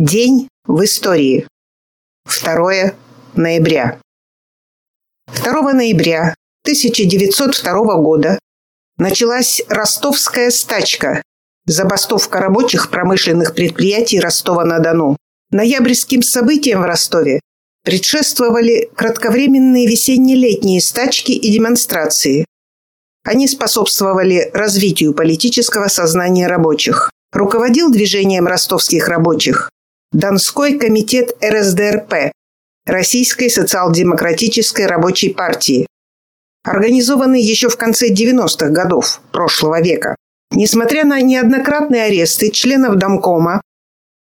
День в истории. 2 ноября. 2 ноября 1902 года началась ростовская стачка, забастовка рабочих промышленных предприятий Ростова-на-Дону. Ноябрьским событиям в Ростове предшествовали кратковременные весенне-летние стачки и демонстрации. Они способствовали развитию политического сознания рабочих. Руководил движением ростовских рабочих Донской комитет РСДРП Российской социал-демократической рабочей партии, организованный еще в конце 90-х годов прошлого века. Несмотря на неоднократные аресты членов Домкома,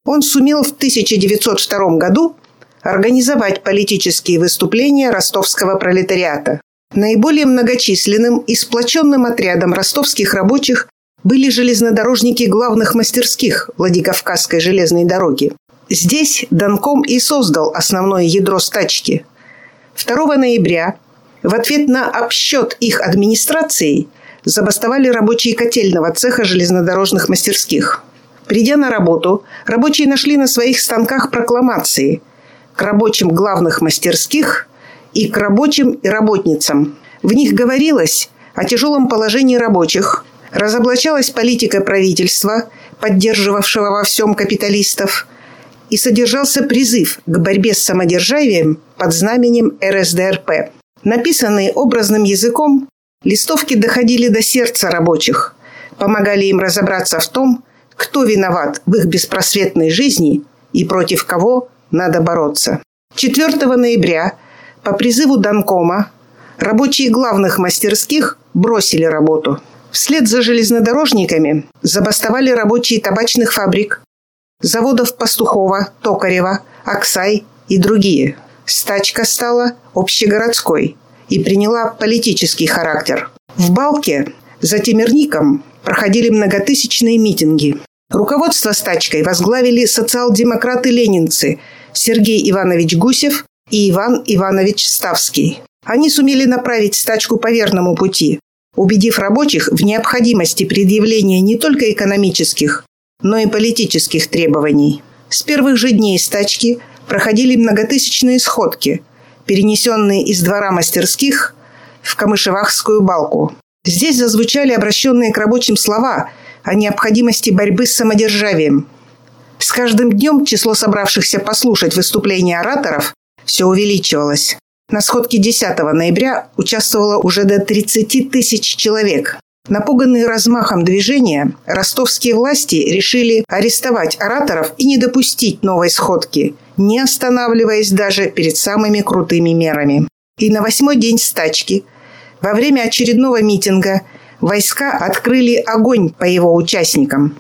он сумел в 1902 году организовать политические выступления ростовского пролетариата. Наиболее многочисленным и сплоченным отрядом ростовских рабочих были железнодорожники главных мастерских Владикавказской железной дороги. Здесь Донком и создал основное ядро стачки. 2 ноября в ответ на обсчет их администрацией забастовали рабочие котельного цеха железнодорожных мастерских. Придя на работу, рабочие нашли на своих станках прокламации к рабочим главных мастерских и к рабочим и работницам. В них говорилось о тяжелом положении рабочих, разоблачалась политика правительства, поддерживавшего во всем капиталистов – и содержался призыв к борьбе с самодержавием под знаменем РСДРП. Написанные образным языком, листовки доходили до сердца рабочих, помогали им разобраться в том, кто виноват в их беспросветной жизни и против кого надо бороться. 4 ноября по призыву Донкома рабочие главных мастерских бросили работу. Вслед за железнодорожниками забастовали рабочие табачных фабрик, заводов Пастухова, Токарева, Аксай и другие. Стачка стала общегородской и приняла политический характер. В Балке за Темирником проходили многотысячные митинги. Руководство стачкой возглавили социал-демократы-ленинцы Сергей Иванович Гусев и Иван Иванович Ставский. Они сумели направить стачку по верному пути, убедив рабочих в необходимости предъявления не только экономических, но и политических требований. С первых же дней стачки проходили многотысячные сходки, перенесенные из двора мастерских в Камышевахскую балку. Здесь зазвучали обращенные к рабочим слова о необходимости борьбы с самодержавием. С каждым днем число собравшихся послушать выступления ораторов все увеличивалось. На сходке 10 ноября участвовало уже до 30 тысяч человек. Напуганные размахом движения, ростовские власти решили арестовать ораторов и не допустить новой сходки, не останавливаясь даже перед самыми крутыми мерами. И на восьмой день стачки, во время очередного митинга, войска открыли огонь по его участникам.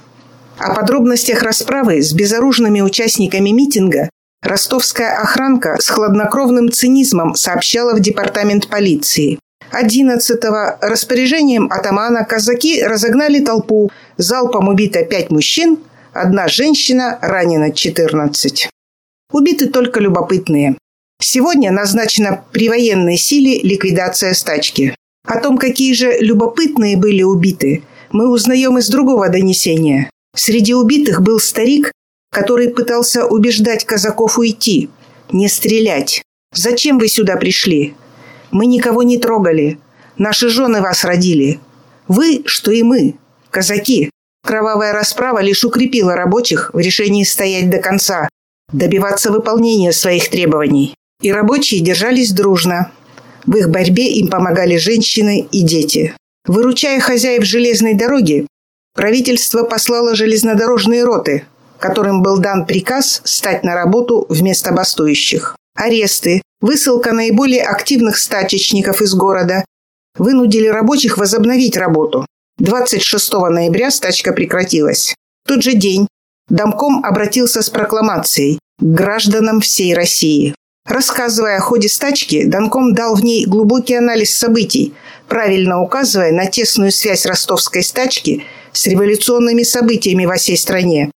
О подробностях расправы с безоружными участниками митинга ростовская охранка с хладнокровным цинизмом сообщала в департамент полиции. 11-го распоряжением атамана казаки разогнали толпу. Залпом убито пять мужчин, одна женщина, ранена 14. Убиты только любопытные. Сегодня назначена при военной силе ликвидация стачки. О том, какие же любопытные были убиты, мы узнаем из другого донесения. Среди убитых был старик, который пытался убеждать казаков уйти, не стрелять. «Зачем вы сюда пришли? Мы никого не трогали. Наши жены вас родили. Вы, что и мы, казаки. Кровавая расправа лишь укрепила рабочих в решении стоять до конца, добиваться выполнения своих требований. И рабочие держались дружно. В их борьбе им помогали женщины и дети. Выручая хозяев железной дороги, правительство послало железнодорожные роты, которым был дан приказ стать на работу вместо бастующих. Аресты, Высылка наиболее активных стачечников из города вынудили рабочих возобновить работу. 26 ноября стачка прекратилась. В тот же день Домком обратился с прокламацией к гражданам всей России. Рассказывая о ходе стачки, Донком дал в ней глубокий анализ событий, правильно указывая на тесную связь ростовской стачки с революционными событиями во всей стране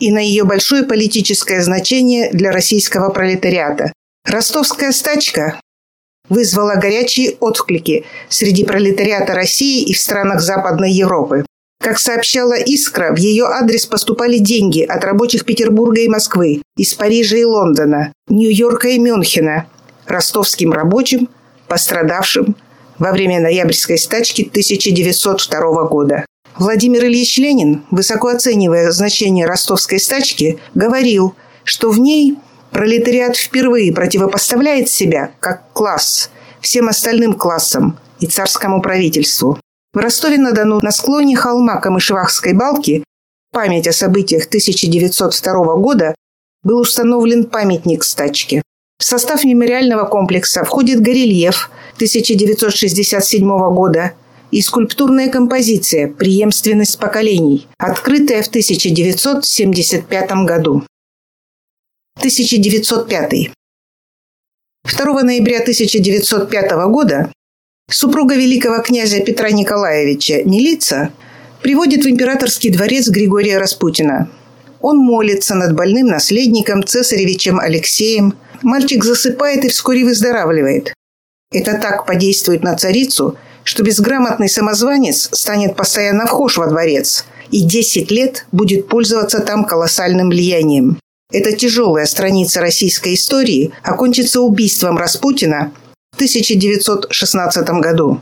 и на ее большое политическое значение для российского пролетариата. Ростовская стачка вызвала горячие отклики среди пролетариата России и в странах Западной Европы. Как сообщала «Искра», в ее адрес поступали деньги от рабочих Петербурга и Москвы, из Парижа и Лондона, Нью-Йорка и Мюнхена, ростовским рабочим, пострадавшим во время ноябрьской стачки 1902 года. Владимир Ильич Ленин, высоко оценивая значение ростовской стачки, говорил, что в ней пролетариат впервые противопоставляет себя, как класс, всем остальным классам и царскому правительству. В Ростове-на-Дону на склоне холма Камышевахской балки память о событиях 1902 года был установлен памятник стачке. В состав мемориального комплекса входит горельеф 1967 года и скульптурная композиция «Преемственность поколений», открытая в 1975 году. 1905. 2 ноября 1905 года Супруга великого князя Петра Николаевича Милица приводит в императорский дворец Григория Распутина. Он молится над больным наследником цесаревичем Алексеем. Мальчик засыпает и вскоре выздоравливает. Это так подействует на царицу, что безграмотный самозванец станет постоянно вхож во дворец и 10 лет будет пользоваться там колоссальным влиянием. Эта тяжелая страница российской истории окончится убийством Распутина в 1916 году.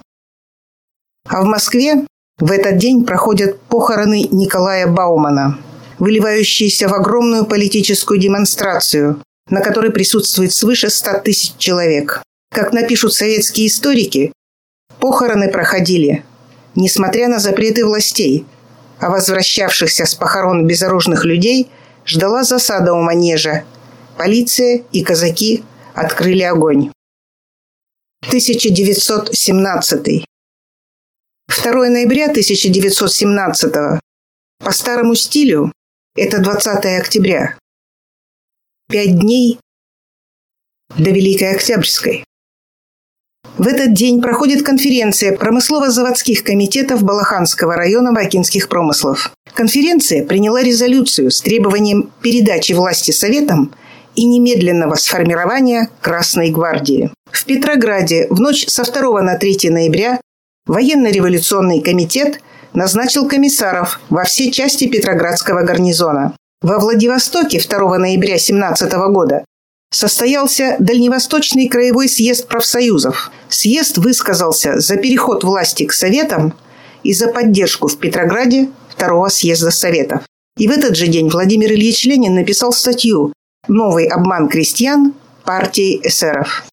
А в Москве в этот день проходят похороны Николая Баумана, выливающиеся в огромную политическую демонстрацию, на которой присутствует свыше 100 тысяч человек. Как напишут советские историки, похороны проходили, несмотря на запреты властей, а возвращавшихся с похорон безоружных людей ждала засада у манежа. Полиция и казаки открыли огонь. 1917. 2 ноября 1917. По старому стилю это 20 октября. Пять дней до Великой Октябрьской. В этот день проходит конференция промыслово-заводских комитетов Балаханского района Бакинских промыслов. Конференция приняла резолюцию с требованием передачи власти Советам и немедленного сформирования Красной гвардии. В Петрограде в ночь со 2 на 3 ноября военно-революционный комитет назначил комиссаров во все части Петроградского гарнизона. Во Владивостоке 2 ноября 17 года состоялся Дальневосточный краевой съезд профсоюзов. Съезд высказался за переход власти к Советам и за поддержку в Петрограде второго съезда Советов. И в этот же день Владимир Ильич Ленин написал статью «Новый обман крестьян партии эсеров».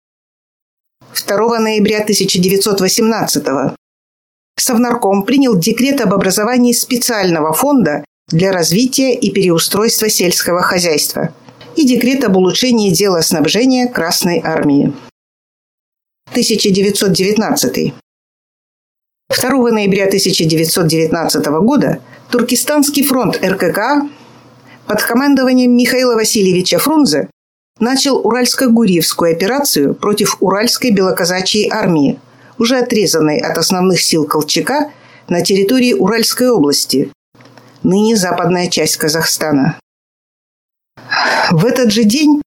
2 ноября 1918 Совнарком принял декрет об образовании специального фонда для развития и переустройства сельского хозяйства и декрет об улучшении дела снабжения Красной Армии. 1919. 2 ноября 1919 года Туркестанский фронт РКК под командованием Михаила Васильевича Фрунзе начал Уральско-Гурьевскую операцию против Уральской белоказачьей армии, уже отрезанной от основных сил Колчака на территории Уральской области, ныне западная часть Казахстана. В этот же день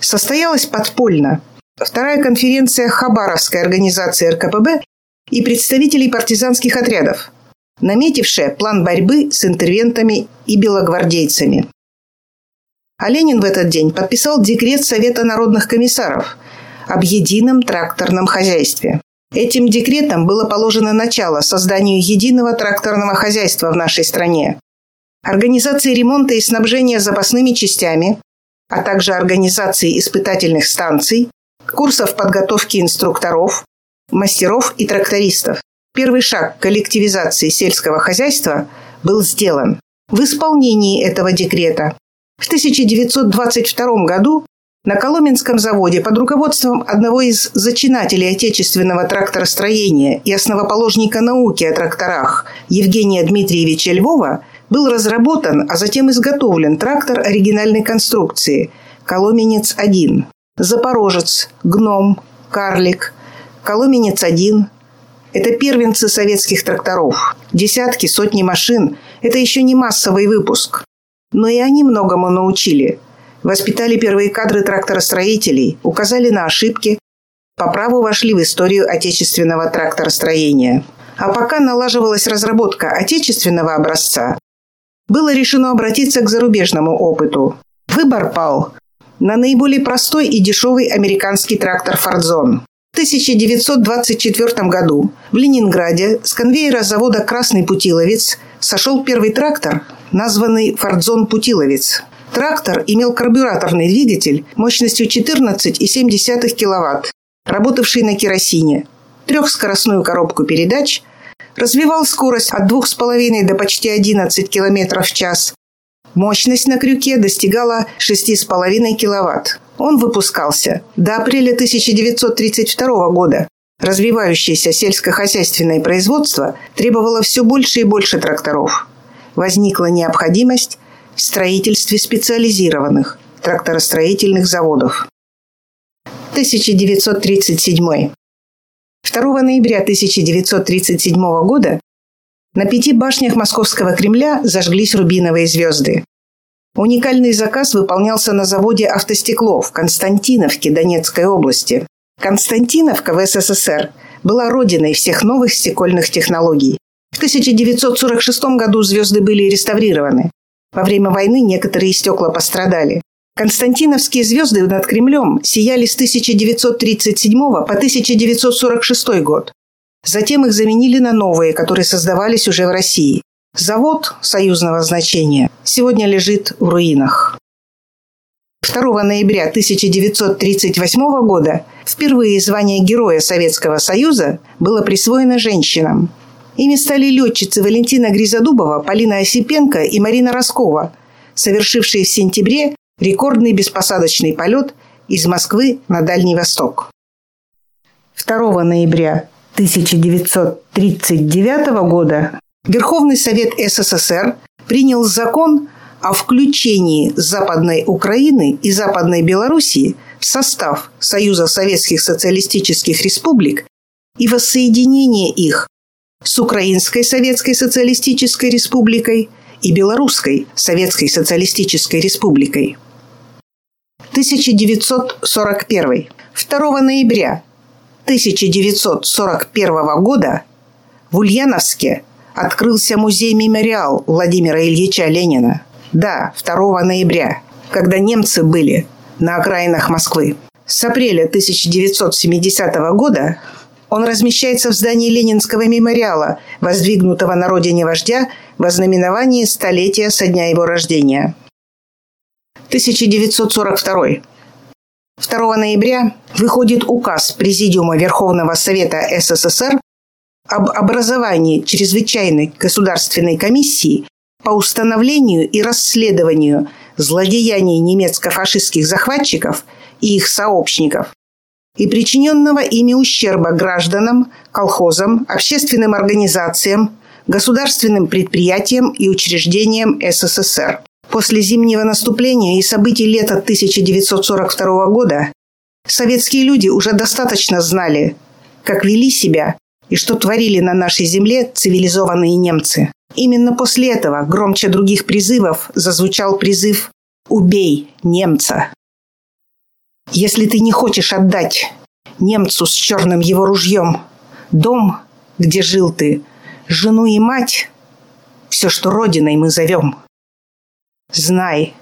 состоялась подпольно вторая конференция Хабаровской организации РКПБ и представителей партизанских отрядов, наметившая план борьбы с интервентами и белогвардейцами. А Ленин в этот день подписал декрет Совета народных комиссаров об едином тракторном хозяйстве. Этим декретом было положено начало созданию единого тракторного хозяйства в нашей стране, организации ремонта и снабжения запасными частями, а также организации испытательных станций, курсов подготовки инструкторов, мастеров и трактористов. Первый шаг коллективизации сельского хозяйства был сделан. В исполнении этого декрета в 1922 году на Коломенском заводе под руководством одного из зачинателей отечественного тракторостроения и основоположника науки о тракторах Евгения Дмитриевича Львова был разработан, а затем изготовлен трактор оригинальной конструкции «Коломенец-1». Запорожец, гном, карлик, Коломенец-1 – это первенцы советских тракторов. Десятки, сотни машин – это еще не массовый выпуск. Но и они многому научили. Воспитали первые кадры тракторостроителей, указали на ошибки, по праву вошли в историю отечественного тракторостроения. А пока налаживалась разработка отечественного образца, было решено обратиться к зарубежному опыту. Выбор пал на наиболее простой и дешевый американский трактор «Фордзон». В 1924 году в Ленинграде с конвейера завода «Красный Путиловец» сошел первый трактор, названный «Фордзон Путиловец». Трактор имел карбюраторный двигатель мощностью 14,7 кВт, работавший на керосине, трехскоростную коробку передач, развивал скорость от 2,5 до почти 11 км в час. Мощность на крюке достигала 6,5 кВт. Он выпускался до апреля 1932 года. Развивающееся сельскохозяйственное производство требовало все больше и больше тракторов. Возникла необходимость в строительстве специализированных тракторостроительных заводов. 1937. 2 ноября 1937 года на пяти башнях Московского Кремля зажглись рубиновые звезды. Уникальный заказ выполнялся на заводе «Автостекло» в Константиновке Донецкой области. Константиновка в СССР была родиной всех новых стекольных технологий. В 1946 году звезды были реставрированы. Во время войны некоторые стекла пострадали. Константиновские звезды над Кремлем сияли с 1937 по 1946 год. Затем их заменили на новые, которые создавались уже в России. Завод союзного значения сегодня лежит в руинах. 2 ноября 1938 года впервые звание Героя Советского Союза было присвоено женщинам. Ими стали летчицы Валентина Гризодубова, Полина Осипенко и Марина Роскова, совершившие в сентябре рекордный беспосадочный полет из Москвы на Дальний Восток. 2 ноября 1939 года Верховный Совет СССР принял закон о включении Западной Украины и Западной Белоруссии в состав Союза Советских Социалистических Республик и воссоединение их с Украинской Советской Социалистической Республикой и Белорусской Советской Социалистической Республикой. 1941. 2 ноября 1941 года в Ульяновске открылся музей-мемориал Владимира Ильича Ленина. Да, 2 ноября, когда немцы были на окраинах Москвы. С апреля 1970 года он размещается в здании Ленинского мемориала, воздвигнутого на родине вождя во знаменовании столетия со дня его рождения. 1942. 2 ноября выходит указ Президиума Верховного Совета СССР об образовании чрезвычайной государственной комиссии по установлению и расследованию злодеяний немецко-фашистских захватчиков и их сообщников и причиненного ими ущерба гражданам, колхозам, общественным организациям, государственным предприятиям и учреждениям СССР. После зимнего наступления и событий лета 1942 года советские люди уже достаточно знали, как вели себя и что творили на нашей земле цивилизованные немцы. Именно после этого, громче других призывов, зазвучал призыв «Убей немца!». Если ты не хочешь отдать немцу с черным его ружьем дом, где жил ты, жену и мать, все, что родиной мы зовем, знай,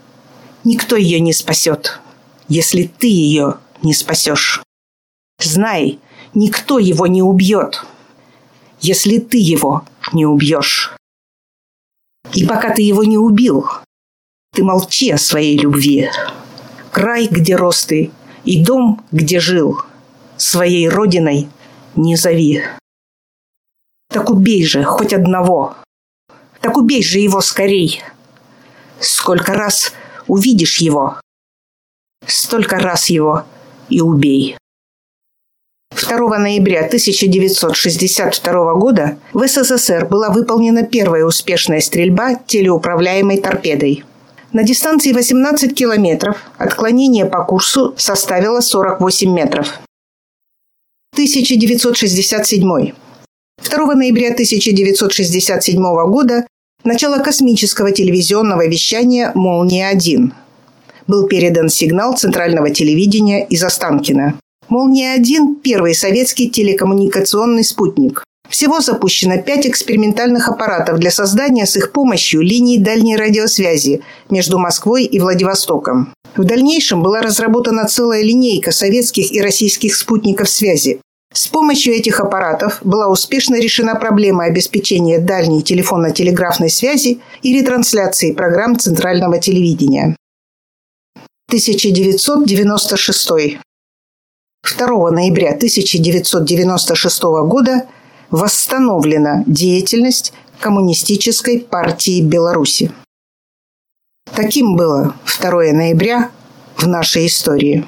никто ее не спасет, если ты ее не спасешь. Знай, никто его не убьет, если ты его не убьешь. И пока ты его не убил, ты молчи о своей любви. Край, где рос ты, и дом, где жил, своей родиной не зови. Так убей же хоть одного. Так убей же его скорей. Сколько раз увидишь его, столько раз его и убей. 2 ноября 1962 года в СССР была выполнена первая успешная стрельба телеуправляемой торпедой. На дистанции 18 километров отклонение по курсу составило 48 метров. 1967. 2 ноября 1967 года начало космического телевизионного вещания «Молния-1». Был передан сигнал центрального телевидения из Останкина. «Молния-1» – первый советский телекоммуникационный спутник. Всего запущено пять экспериментальных аппаратов для создания с их помощью линий дальней радиосвязи между Москвой и Владивостоком. В дальнейшем была разработана целая линейка советских и российских спутников связи. С помощью этих аппаратов была успешно решена проблема обеспечения дальней телефонно-телеграфной связи и ретрансляции программ центрального телевидения. 1996. 2 ноября 1996 года восстановлена деятельность Коммунистической партии Беларуси. Таким было 2 ноября в нашей истории.